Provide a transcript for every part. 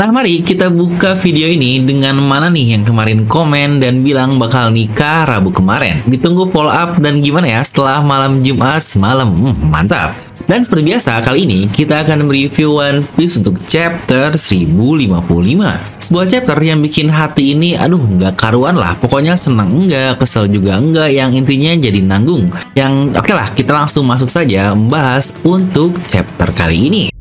Nah mari kita buka video ini dengan mana nih yang kemarin komen dan bilang bakal nikah Rabu kemarin. Ditunggu follow up dan gimana ya setelah malam Jumat semalam. Hmm, mantap. Dan seperti biasa, kali ini kita akan mereview One Piece untuk chapter 1055. Sebuah chapter yang bikin hati ini, aduh nggak karuan lah. Pokoknya senang enggak, kesel juga enggak, yang intinya jadi nanggung. Yang oke okay lah, kita langsung masuk saja membahas untuk chapter kali ini.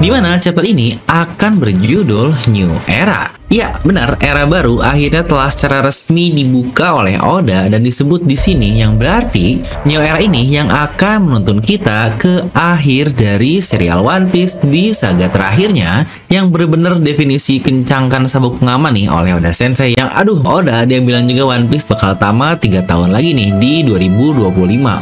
Di mana chapter ini akan berjudul New Era. Ya, benar, era baru akhirnya telah secara resmi dibuka oleh Oda dan disebut di sini yang berarti New Era ini yang akan menuntun kita ke akhir dari serial One Piece di saga terakhirnya yang benar-benar definisi kencangkan sabuk pengaman nih oleh Oda Sensei yang aduh Oda dia bilang juga One Piece bakal tamat 3 tahun lagi nih di 2025.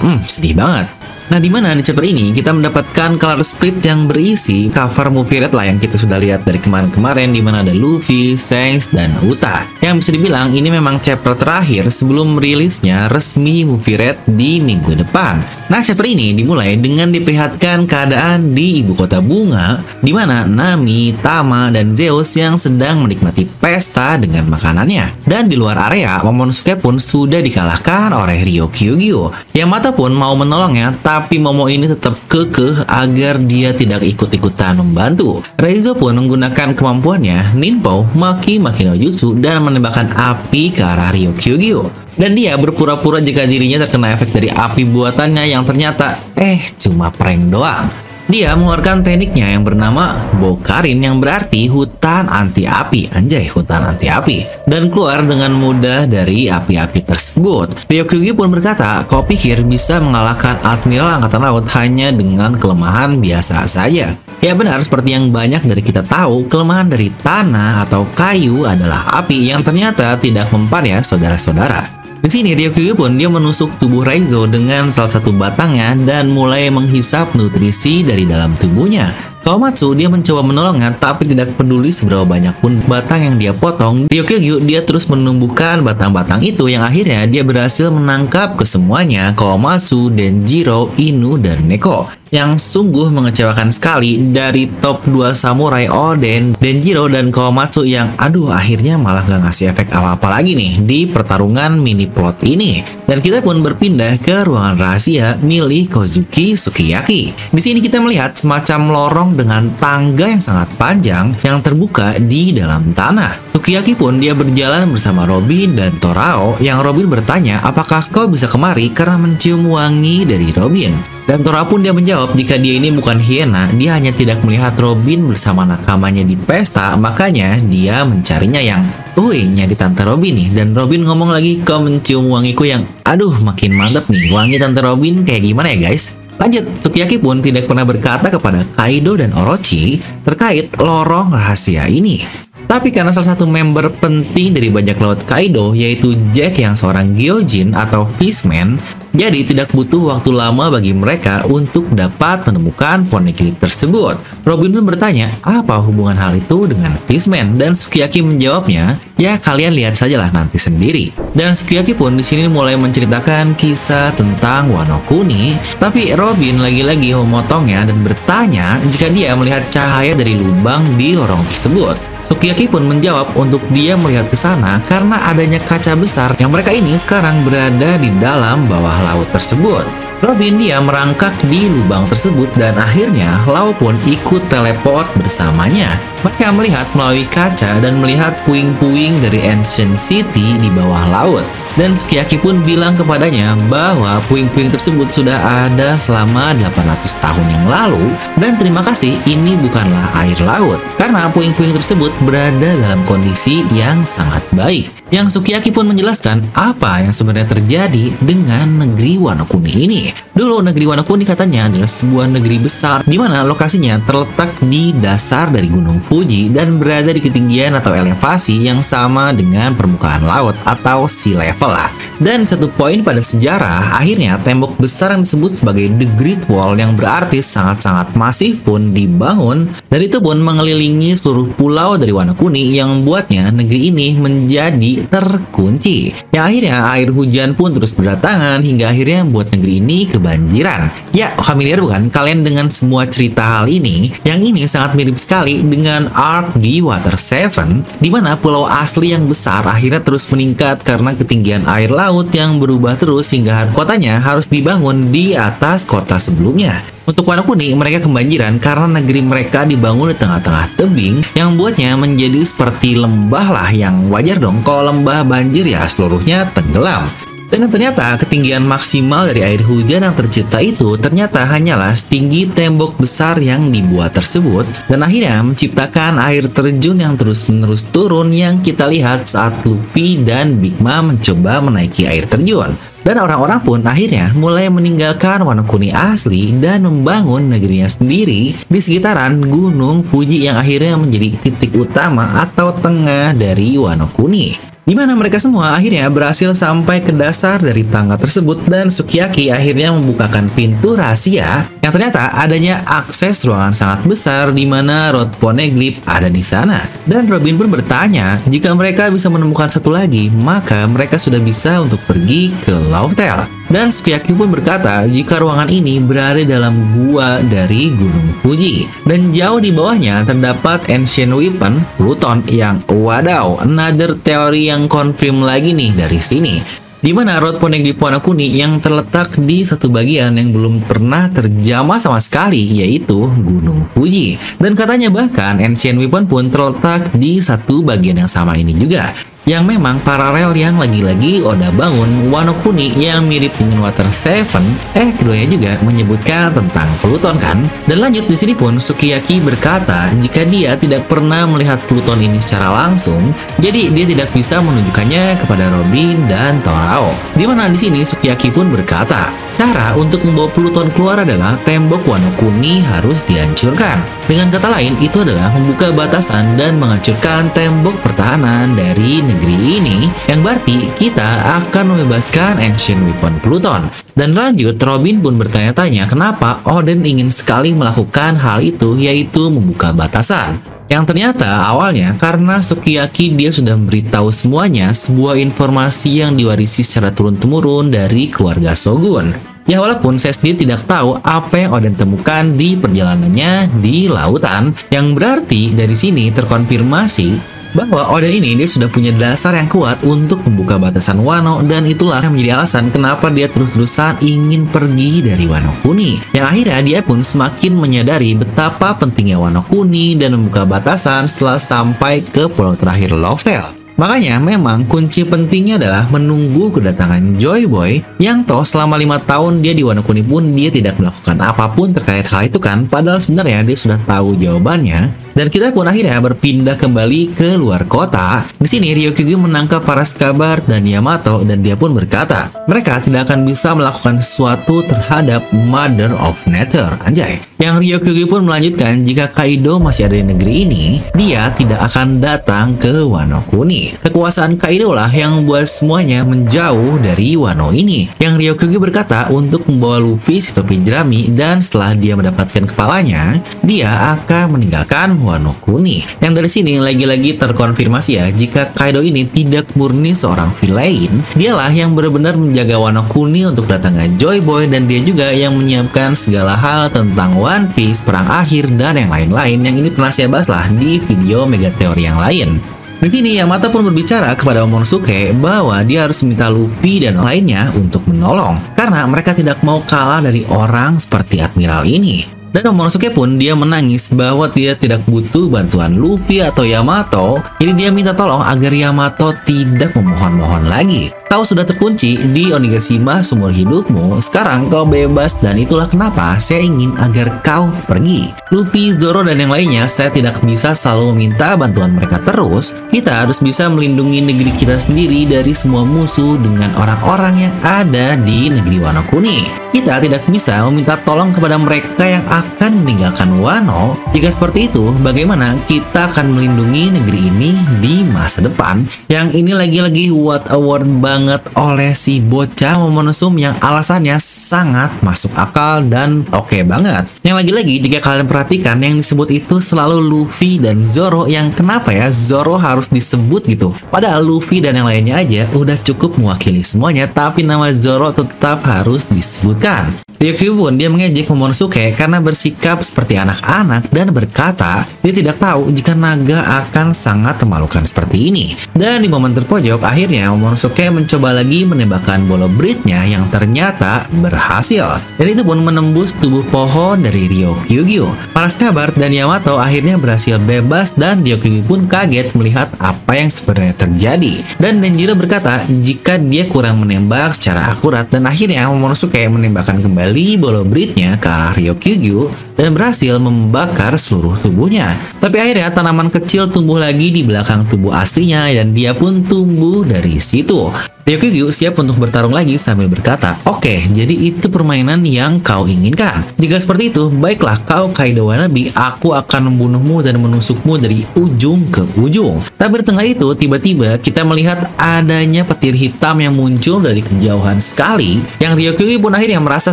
Hmm, sedih banget. Nah, di mana di chapter ini kita mendapatkan color split yang berisi cover movie red lah yang kita sudah lihat dari kemarin-kemarin di mana ada Luffy, Shanks, dan Uta. Yang bisa dibilang ini memang chapter terakhir sebelum rilisnya resmi movie red di minggu depan. Nah, chapter ini dimulai dengan diperlihatkan keadaan di ibu kota bunga di mana Nami, Tama, dan Zeus yang sedang menikmati pesta dengan makanannya. Dan di luar area, Momonosuke pun sudah dikalahkan oleh Ryo Kyugyo. Yang mata pun mau menolongnya, tapi Momo ini tetap kekeh agar dia tidak ikut-ikutan membantu. Reizo pun menggunakan kemampuannya Ninpo Maki Maki no Jutsu dan menembakkan api ke arah Ryo Kyugyo. Dan dia berpura-pura jika dirinya terkena efek dari api buatannya yang ternyata eh cuma prank doang. Dia mengeluarkan tekniknya yang bernama Bokarin yang berarti hutan anti api. Anjay, hutan anti api. Dan keluar dengan mudah dari api-api tersebut. Ryokyugi pun berkata, kau pikir bisa mengalahkan Admiral Angkatan Laut hanya dengan kelemahan biasa saja. Ya benar, seperti yang banyak dari kita tahu, kelemahan dari tanah atau kayu adalah api yang ternyata tidak mempan ya saudara-saudara. Di sini Ryokyu pun dia menusuk tubuh Raizo dengan salah satu batangnya dan mulai menghisap nutrisi dari dalam tubuhnya. Kawamatsu dia mencoba menolongnya tapi tidak peduli seberapa banyak pun batang yang dia potong. Ryokyu dia terus menumbuhkan batang-batang itu yang akhirnya dia berhasil menangkap kesemuanya Kawamatsu, Denjiro, Inu, dan Neko yang sungguh mengecewakan sekali dari top 2 samurai Oden, Denjiro, dan Kawamatsu yang aduh akhirnya malah gak ngasih efek apa-apa lagi nih di pertarungan mini plot ini. Dan kita pun berpindah ke ruangan rahasia milik Kozuki Sukiyaki. Di sini kita melihat semacam lorong dengan tangga yang sangat panjang yang terbuka di dalam tanah. Sukiyaki pun dia berjalan bersama Robin dan Torao yang Robin bertanya apakah kau bisa kemari karena mencium wangi dari Robin. Dan Tora pun dia menjawab jika dia ini bukan hiena, dia hanya tidak melihat Robin bersama nakamanya di pesta, makanya dia mencarinya yang Wih, nyari Tante Robin nih. Dan Robin ngomong lagi, kau mencium wangiku yang aduh makin mantap nih. Wangi Tante Robin kayak gimana ya guys? Lanjut, Sukiyaki pun tidak pernah berkata kepada Kaido dan Orochi terkait lorong rahasia ini. Tapi karena salah satu member penting dari bajak laut Kaido, yaitu Jack yang seorang Gyojin atau Fishman, jadi tidak butuh waktu lama bagi mereka untuk dapat menemukan poneglyph tersebut. Robin pun bertanya, apa hubungan hal itu dengan Fishman? Dan Sukiyaki menjawabnya, ya kalian lihat sajalah nanti sendiri. Dan Sukiyaki pun di sini mulai menceritakan kisah tentang Wano Kuni, tapi Robin lagi-lagi memotongnya dan bertanya jika dia melihat cahaya dari lubang di lorong tersebut. Sukiyaki pun menjawab untuk dia melihat ke sana karena adanya kaca besar yang mereka ini sekarang berada di dalam bawah laut tersebut. Robin dia merangkak di lubang tersebut dan akhirnya Lau pun ikut teleport bersamanya. Mereka melihat melalui kaca dan melihat puing-puing dari Ancient City di bawah laut. Dan Sukiyaki pun bilang kepadanya bahwa puing-puing tersebut sudah ada selama 800 tahun yang lalu dan terima kasih ini bukanlah air laut karena puing-puing tersebut berada dalam kondisi yang sangat baik. Yang Sukiyaki pun menjelaskan apa yang sebenarnya terjadi dengan negeri Wanokuni ini. Dulu negeri Wanokuni katanya adalah sebuah negeri besar di mana lokasinya terletak di dasar dari Gunung Fuji dan berada di ketinggian atau elevasi yang sama dengan permukaan laut atau sea level lah. Dan satu poin pada sejarah, akhirnya tembok besar yang disebut sebagai The Great Wall yang berarti sangat-sangat masif pun dibangun dan itu pun mengelilingi seluruh pulau dari warna kuning yang membuatnya negeri ini menjadi terkunci. Yang akhirnya air hujan pun terus berdatangan hingga akhirnya membuat negeri ini kebanjiran. Ya, familiar bukan kalian dengan semua cerita hal ini? Yang ini sangat mirip sekali dengan Ark di Water Seven, di mana pulau asli yang besar akhirnya terus meningkat karena ketinggian air laut yang berubah terus hingga kotanya harus dibangun di atas kota sebelumnya. Untuk warna kuning, mereka kebanjiran karena negeri mereka dibangun di tengah-tengah tebing yang membuatnya menjadi seperti lembah lah yang wajar dong kalau lembah banjir ya seluruhnya tenggelam. Dan ternyata ketinggian maksimal dari air hujan yang tercipta itu ternyata hanyalah setinggi tembok besar yang dibuat tersebut dan akhirnya menciptakan air terjun yang terus-menerus turun yang kita lihat saat Luffy dan Big Mom mencoba menaiki air terjun. Dan orang-orang pun akhirnya mulai meninggalkan Wano Kuni asli dan membangun negerinya sendiri di sekitaran Gunung Fuji yang akhirnya menjadi titik utama atau tengah dari Wano Kuni di mana mereka semua akhirnya berhasil sampai ke dasar dari tangga tersebut dan Sukiyaki akhirnya membukakan pintu rahasia yang ternyata adanya akses ruangan sangat besar di mana Rod Poneglyph ada di sana. Dan Robin pun bertanya, jika mereka bisa menemukan satu lagi, maka mereka sudah bisa untuk pergi ke Lauftel. Dan Sukiyaki pun berkata jika ruangan ini berada dalam gua dari Gunung Fuji. Dan jauh di bawahnya terdapat Ancient Weapon Pluton yang wadaw, another teori yang confirm lagi nih dari sini. Di mana Rod warna kuning yang terletak di satu bagian yang belum pernah terjamah sama sekali, yaitu Gunung Fuji. Dan katanya bahkan Ancient Weapon pun terletak di satu bagian yang sama ini juga yang memang paralel yang lagi-lagi Oda bangun Wano Kuni yang mirip dengan Water Seven. Eh, keduanya juga menyebutkan tentang Pluton kan? Dan lanjut di sini pun Sukiyaki berkata jika dia tidak pernah melihat Pluton ini secara langsung, jadi dia tidak bisa menunjukkannya kepada Robin dan Torao. Di mana di sini Sukiyaki pun berkata, cara untuk membawa Pluton keluar adalah tembok Wano Kuni harus dihancurkan. Dengan kata lain, itu adalah membuka batasan dan menghancurkan tembok pertahanan dari negeri ini, yang berarti kita akan membebaskan Ancient Weapon Pluton. Dan lanjut, Robin pun bertanya-tanya kenapa Odin ingin sekali melakukan hal itu, yaitu membuka batasan. Yang ternyata awalnya karena Sukiyaki dia sudah memberitahu semuanya sebuah informasi yang diwarisi secara turun-temurun dari keluarga Shogun. Ya walaupun saya sendiri tidak tahu apa yang Odin temukan di perjalanannya di lautan, yang berarti dari sini terkonfirmasi bahwa Oden ini dia sudah punya dasar yang kuat untuk membuka batasan Wano dan itulah yang menjadi alasan kenapa dia terus-terusan ingin pergi dari Wano Kuni. Yang akhirnya dia pun semakin menyadari betapa pentingnya Wano Kuni dan membuka batasan setelah sampai ke pulau terakhir Lovetail. Makanya memang kunci pentingnya adalah menunggu kedatangan Joy Boy yang toh selama lima tahun dia di Wano Kuni pun dia tidak melakukan apa pun terkait hal itu kan. Padahal sebenarnya dia sudah tahu jawabannya dan kita pun akhirnya berpindah kembali ke luar kota. Di sini Ryokyu menangkap para skabar dan Yamato dan dia pun berkata, mereka tidak akan bisa melakukan sesuatu terhadap Mother of Nature. Anjay. Yang Ryokyu pun melanjutkan jika Kaido masih ada di negeri ini, dia tidak akan datang ke Wano Kuni. Kekuasaan Kaido lah yang membuat semuanya menjauh dari Wano ini. Yang Ryokugi berkata untuk membawa Luffy si topi jerami dan setelah dia mendapatkan kepalanya, dia akan meninggalkan Wano Kuni. Yang dari sini lagi-lagi terkonfirmasi ya jika Kaido ini tidak murni seorang villain, dialah yang benar-benar menjaga Wano Kuni untuk datangnya Joy Boy dan dia juga yang menyiapkan segala hal tentang One Piece, perang akhir, dan yang lain-lain yang ini pernah saya bahas lah di video Mega Teori yang lain. Di sini Yamata pun berbicara kepada Momonosuke bahwa dia harus meminta Luffy dan lainnya untuk menolong karena mereka tidak mau kalah dari orang seperti Admiral ini. Dan Momonosuke pun dia menangis bahwa dia tidak butuh bantuan Luffy atau Yamato, jadi dia minta tolong agar Yamato tidak memohon-mohon lagi. Kau sudah terkunci di Onigashima seumur hidupmu, sekarang kau bebas dan itulah kenapa saya ingin agar kau pergi. Luffy, Zoro, dan yang lainnya, saya tidak bisa selalu meminta bantuan mereka terus. Kita harus bisa melindungi negeri kita sendiri dari semua musuh dengan orang-orang yang ada di negeri Wano Kuni. Kita tidak bisa meminta tolong kepada mereka yang akan meninggalkan Wano? Jika seperti itu, bagaimana kita akan melindungi negeri ini di masa depan? Yang ini lagi-lagi what award banget oleh si bocah Momonosum yang alasannya sangat masuk akal dan oke okay banget. Yang lagi-lagi jika kalian perhatikan yang disebut itu selalu Luffy dan Zoro yang kenapa ya Zoro harus disebut gitu. Padahal Luffy dan yang lainnya aja udah cukup mewakili semuanya tapi nama Zoro tetap harus disebutkan. Ryukyu pun dia mengejek Momonosuke karena bersikap seperti anak-anak dan berkata dia tidak tahu jika naga akan sangat memalukan seperti ini. Dan di momen terpojok akhirnya Momonosuke mencoba lagi menembakkan bola britnya yang ternyata berhasil. Dan itu pun menembus tubuh pohon dari Ryukyu. Para kabar dan Yamato akhirnya berhasil bebas dan Ryukyu pun kaget melihat apa yang sebenarnya terjadi. Dan Denjiro berkata jika dia kurang menembak secara akurat dan akhirnya Momonosuke menembakkan kembali kembali bola britnya ke arah Ryokugyu dan berhasil membakar seluruh tubuhnya. Tapi akhirnya tanaman kecil tumbuh lagi di belakang tubuh aslinya dan dia pun tumbuh dari situ. Ryokugyu siap untuk bertarung lagi sambil berkata, Oke, jadi itu permainan yang kau inginkan. Jika seperti itu, baiklah kau Kaido Wanabe, aku akan membunuhmu dan menusukmu dari ujung ke ujung. Tapi di tengah itu, tiba-tiba kita melihat adanya petir hitam yang muncul dari kejauhan sekali, yang Ryokugyu pun akhirnya merasa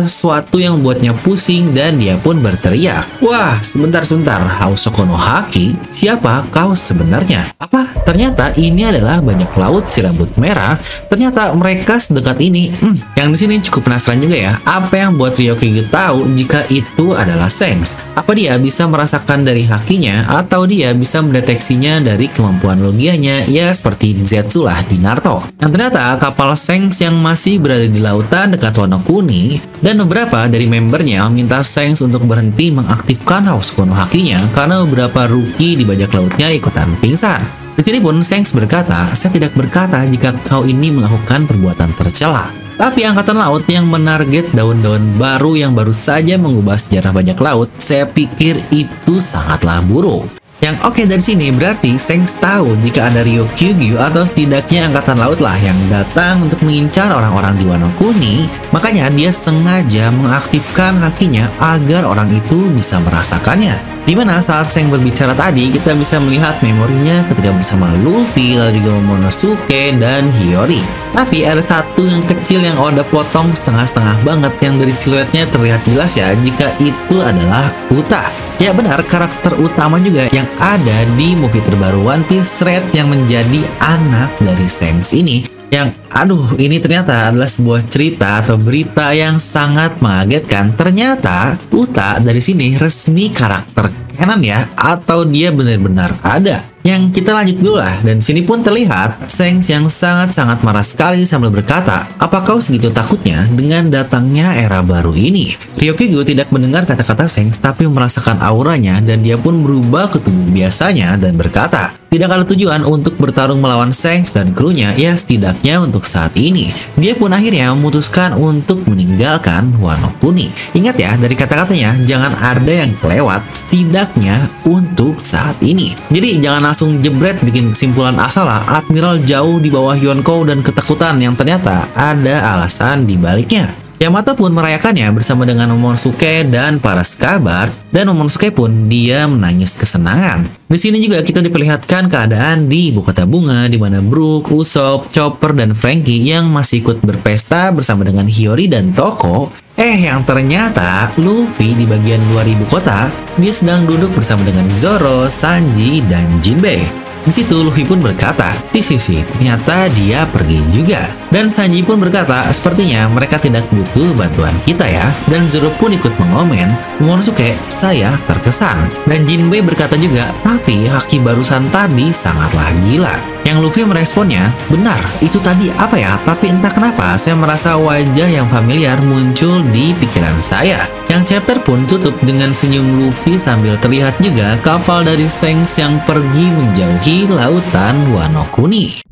sesuatu yang membuatnya pusing dan dia pun berteriak. Wah, sebentar-sebentar, Hausoko no Haki, siapa kau sebenarnya? Apa? Ternyata ini adalah banyak laut si rambut merah, ternyata ternyata mereka sedekat ini. Hmm, yang di sini cukup penasaran juga ya, apa yang buat Ryokyu tahu jika itu adalah Sengs? Apa dia bisa merasakan dari hakinya atau dia bisa mendeteksinya dari kemampuan logianya ya seperti Zetsu lah di Naruto. Yang ternyata kapal Sengs yang masih berada di lautan dekat Wano Kuni dan beberapa dari membernya meminta Sengs untuk berhenti mengaktifkan House Kono hakinya karena beberapa rookie di bajak lautnya ikutan pingsan. Di sini pun Sengs berkata, saya tidak berkata jika kau ini melakukan perbuatan tercela. Tapi angkatan laut yang menarget daun-daun baru yang baru saja mengubah sejarah bajak laut, saya pikir itu sangatlah buruk. Yang oke okay dari sini berarti Sengs tahu jika ada Ryo Kyugyu atau setidaknya angkatan laut lah yang datang untuk mengincar orang-orang di Wano Kuni, makanya dia sengaja mengaktifkan kakinya agar orang itu bisa merasakannya. Di mana saat Seng berbicara tadi, kita bisa melihat memorinya ketika bersama Luffy, lalu juga Momonosuke, dan Hiyori. Tapi ada satu yang kecil yang Oda potong setengah-setengah banget yang dari siluetnya terlihat jelas ya jika itu adalah Uta. Ya benar, karakter utama juga yang ada di movie terbaru One Piece Red yang menjadi anak dari Sengs ini yang aduh ini ternyata adalah sebuah cerita atau berita yang sangat mengagetkan. Ternyata Uta dari sini resmi karakter canon ya atau dia benar-benar ada. Yang kita lanjut dulu lah, dan sini pun terlihat Sengs yang sangat-sangat marah sekali sambil berkata, apa kau segitu takutnya dengan datangnya era baru ini? Ryokugyu tidak mendengar kata-kata Sengs tapi merasakan auranya dan dia pun berubah ke tubuh biasanya dan berkata, tidak ada tujuan untuk bertarung melawan Sengs dan krunya, ya setidaknya untuk saat ini. Dia pun akhirnya memutuskan untuk meninggalkan Wano Kuni. Ingat ya, dari kata-katanya, jangan ada yang kelewat, setidaknya untuk saat ini. Jadi jangan langsung jebret bikin kesimpulan asal lah Admiral jauh di bawah Yonkou dan ketakutan yang ternyata ada alasan di baliknya. Yamato pun merayakannya bersama dengan Momonosuke dan para skabar dan Momonosuke pun dia menangis kesenangan. Di sini juga kita diperlihatkan keadaan di ibu kota bunga di mana Brook, Usopp, Chopper dan Frankie yang masih ikut berpesta bersama dengan Hiyori dan Toko Eh, yang ternyata Luffy di bagian luar ibu kota, dia sedang duduk bersama dengan Zoro, Sanji, dan Jinbei. Di situ Luffy pun berkata, di sisi ternyata dia pergi juga. Dan Sanji pun berkata, sepertinya mereka tidak butuh bantuan kita ya. Dan Zoro pun ikut mengomen, Momonosuke, saya terkesan. Dan Jinbei berkata juga, tapi Haki barusan tadi sangatlah gila. Yang Luffy meresponnya, benar, itu tadi apa ya? Tapi entah kenapa, saya merasa wajah yang familiar muncul di pikiran saya. Yang chapter pun tutup dengan senyum Luffy sambil terlihat juga kapal dari Sengs yang pergi menjauhi lautan Wano Kuni.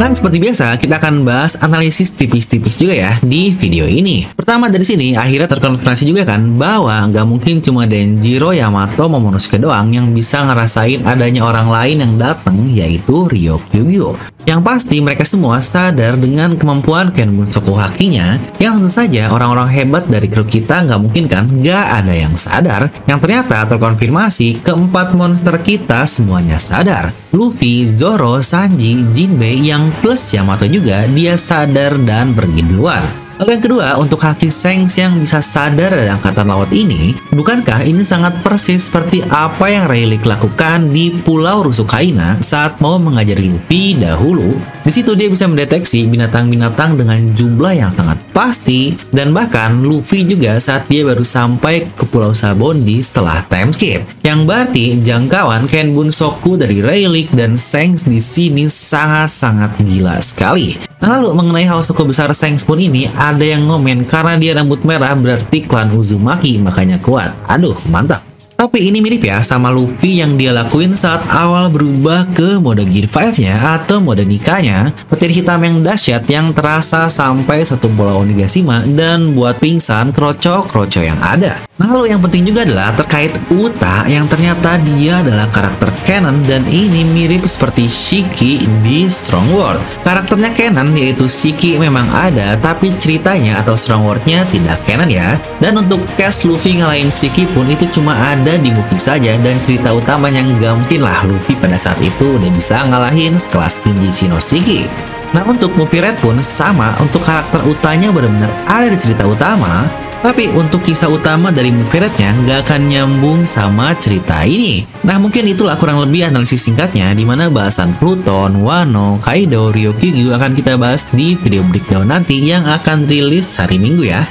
Dan seperti biasa, kita akan bahas analisis tipis-tipis juga ya di video ini. Pertama dari sini, akhirnya terkonfirmasi juga kan bahwa nggak mungkin cuma Denjiro, Yamato, Momonosuke doang yang bisa ngerasain adanya orang lain yang datang, yaitu Ryo Kyugyo. Yang pasti mereka semua sadar dengan kemampuan Kenbun Sokuhakinya yang tentu saja orang-orang hebat dari kru kita nggak mungkin kan nggak ada yang sadar yang ternyata terkonfirmasi keempat monster kita semuanya sadar. Luffy, Zoro, Sanji, Jinbei yang plus Yamato juga dia sadar dan pergi duluan. Lalu yang kedua, untuk Haki Sengs yang bisa sadar dari angkatan laut ini, bukankah ini sangat persis seperti apa yang Rayleigh lakukan di Pulau Rusukaina saat mau mengajari Luffy dahulu? Di situ dia bisa mendeteksi binatang-binatang dengan jumlah yang sangat pasti, dan bahkan Luffy juga saat dia baru sampai ke Pulau Sabondi setelah time skip. Yang berarti jangkauan Ken Bunsoku dari Rayleigh dan Sengs di sini sangat-sangat gila sekali. Lalu mengenai suku besar Sengspun ini, ada yang ngomen karena dia rambut merah berarti klan Uzumaki makanya kuat. Aduh, mantap. Tapi ini mirip ya sama Luffy yang dia lakuin saat awal berubah ke mode Gear 5-nya atau mode Nikanya, petir hitam yang dahsyat yang terasa sampai satu pulau Onigashima dan buat pingsan kroco-kroco yang ada. Nah, lalu yang penting juga adalah terkait Uta yang ternyata dia adalah karakter canon dan ini mirip seperti Shiki di Strong World. Karakternya canon yaitu Shiki memang ada tapi ceritanya atau Strong World-nya tidak canon ya. Dan untuk cast Luffy ngalahin Shiki pun itu cuma ada di movie saja dan cerita utamanya nggak mungkin lah Luffy pada saat itu udah bisa ngalahin sekelas Kinji Shiki. Nah untuk movie Red pun sama untuk karakter utanya benar-benar ada di cerita utama tapi untuk kisah utama dari Mupiretnya nggak akan nyambung sama cerita ini. Nah mungkin itulah kurang lebih analisis singkatnya di mana bahasan Pluton, Wano, Kaido, Ryokugyu akan kita bahas di video breakdown nanti yang akan rilis hari Minggu ya.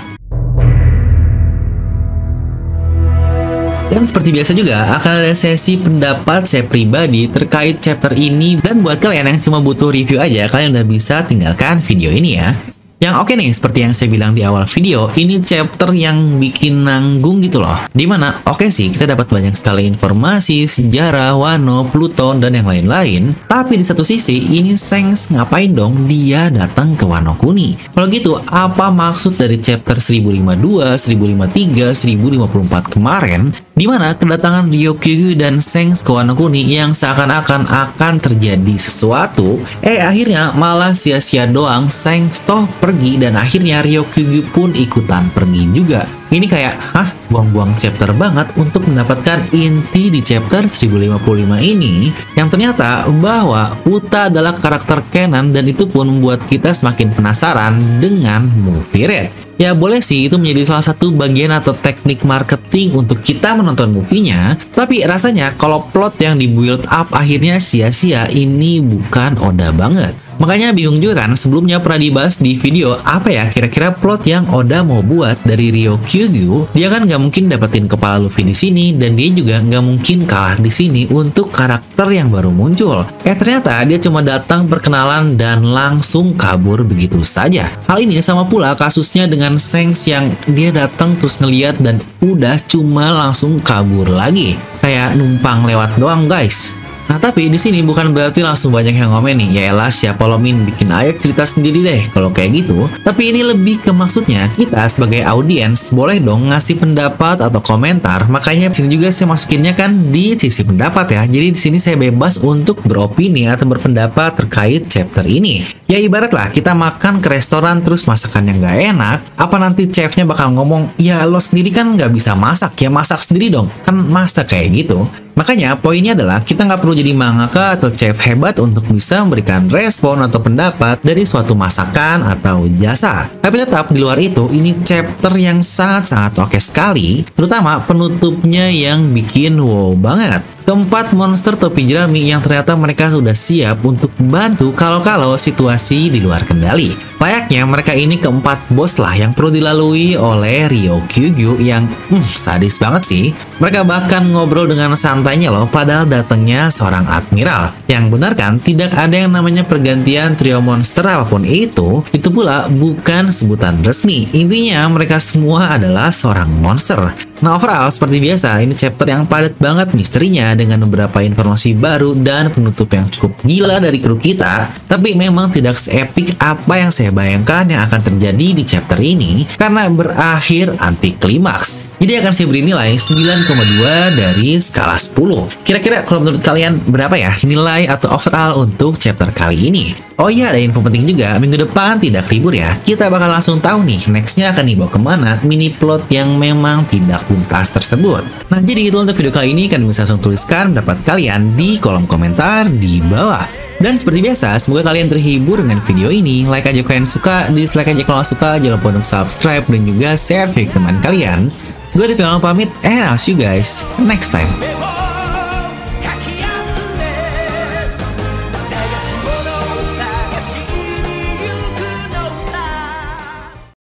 Dan seperti biasa juga akan ada sesi pendapat saya pribadi terkait chapter ini dan buat kalian yang cuma butuh review aja kalian udah bisa tinggalkan video ini ya. Yang oke okay nih, seperti yang saya bilang di awal video, ini chapter yang bikin nanggung gitu loh. Di mana oke okay sih, kita dapat banyak sekali informasi, sejarah, Wano, Pluton, dan yang lain-lain. Tapi di satu sisi, ini Sengs ngapain dong dia datang ke Wano Kuni? Kalau gitu, apa maksud dari chapter 1052, 1053, 1054 kemarin? Di mana kedatangan Ryokyu dan Sengs ke Wano Kuni yang seakan-akan akan terjadi sesuatu, eh akhirnya malah sia-sia doang Sengs toh pergi dan akhirnya Ryokugyu pun ikutan pergi juga. Ini kayak, hah, buang-buang chapter banget untuk mendapatkan inti di chapter 1055 ini yang ternyata bahwa Uta adalah karakter canon dan itu pun membuat kita semakin penasaran dengan movie Red. Ya boleh sih itu menjadi salah satu bagian atau teknik marketing untuk kita menonton movie-nya, tapi rasanya kalau plot yang di build up akhirnya sia-sia ini bukan Oda banget. Makanya bingung juga kan, sebelumnya pernah dibahas di video apa ya kira-kira plot yang Oda mau buat dari Ryo Kyugyu. Dia kan nggak mungkin dapetin kepala Luffy di sini dan dia juga nggak mungkin kalah di sini untuk karakter yang baru muncul. Eh ternyata dia cuma datang perkenalan dan langsung kabur begitu saja. Hal ini sama pula kasusnya dengan Sengs yang dia datang terus ngeliat dan udah cuma langsung kabur lagi. Kayak numpang lewat doang guys. Nah tapi di sini bukan berarti langsung banyak yang ngomen nih, ya elah siapa lo min bikin ayak cerita sendiri deh kalau kayak gitu. Tapi ini lebih ke maksudnya kita sebagai audiens boleh dong ngasih pendapat atau komentar. Makanya sini juga saya masukinnya kan di sisi pendapat ya. Jadi di sini saya bebas untuk beropini atau berpendapat terkait chapter ini. Ya ibaratlah kita makan ke restoran terus masakannya nggak enak, apa nanti chefnya bakal ngomong, ya lo sendiri kan nggak bisa masak, ya masak sendiri dong, kan masak kayak gitu. Makanya poinnya adalah kita nggak perlu jadi mangaka atau chef hebat untuk bisa memberikan respon atau pendapat dari suatu masakan atau jasa. Tapi tetap di luar itu, ini chapter yang sangat-sangat oke sekali, terutama penutupnya yang bikin wow banget. Keempat monster topi jerami yang ternyata mereka sudah siap untuk membantu kalau-kalau situasi di luar kendali. Layaknya mereka ini keempat bos lah yang perlu dilalui oleh Ryo Kyugyu yang hmm, sadis banget sih. Mereka bahkan ngobrol dengan santainya loh padahal datangnya seorang admiral. Yang benar kan tidak ada yang namanya pergantian trio monster apa pun itu. Itu pula bukan sebutan resmi. Intinya mereka semua adalah seorang monster. Nah overall seperti biasa ini chapter yang padat banget misterinya dengan beberapa informasi baru dan penutup yang cukup gila dari kru kita tapi memang tidak seepik apa yang saya bayangkan yang akan terjadi di chapter ini karena berakhir anti klimaks. Jadi akan saya beri nilai 9,2 dari skala 10. Kira-kira kalau menurut kalian berapa ya nilai atau overall untuk chapter kali ini? Oh iya, ada info penting juga. Minggu depan tidak libur ya. Kita bakal langsung tahu nih, nextnya akan dibawa ke mana mini plot yang memang tidak tuntas tersebut. Nah, jadi itu untuk video kali ini. Kalian bisa langsung tuliskan pendapat kalian di kolom komentar di bawah. Dan seperti biasa, semoga kalian terhibur dengan video ini. Like aja kalian suka, dislike aja kalau suka. Jangan lupa untuk subscribe dan juga share video teman kalian. Gue Devi pamit, and I'll see you guys next time.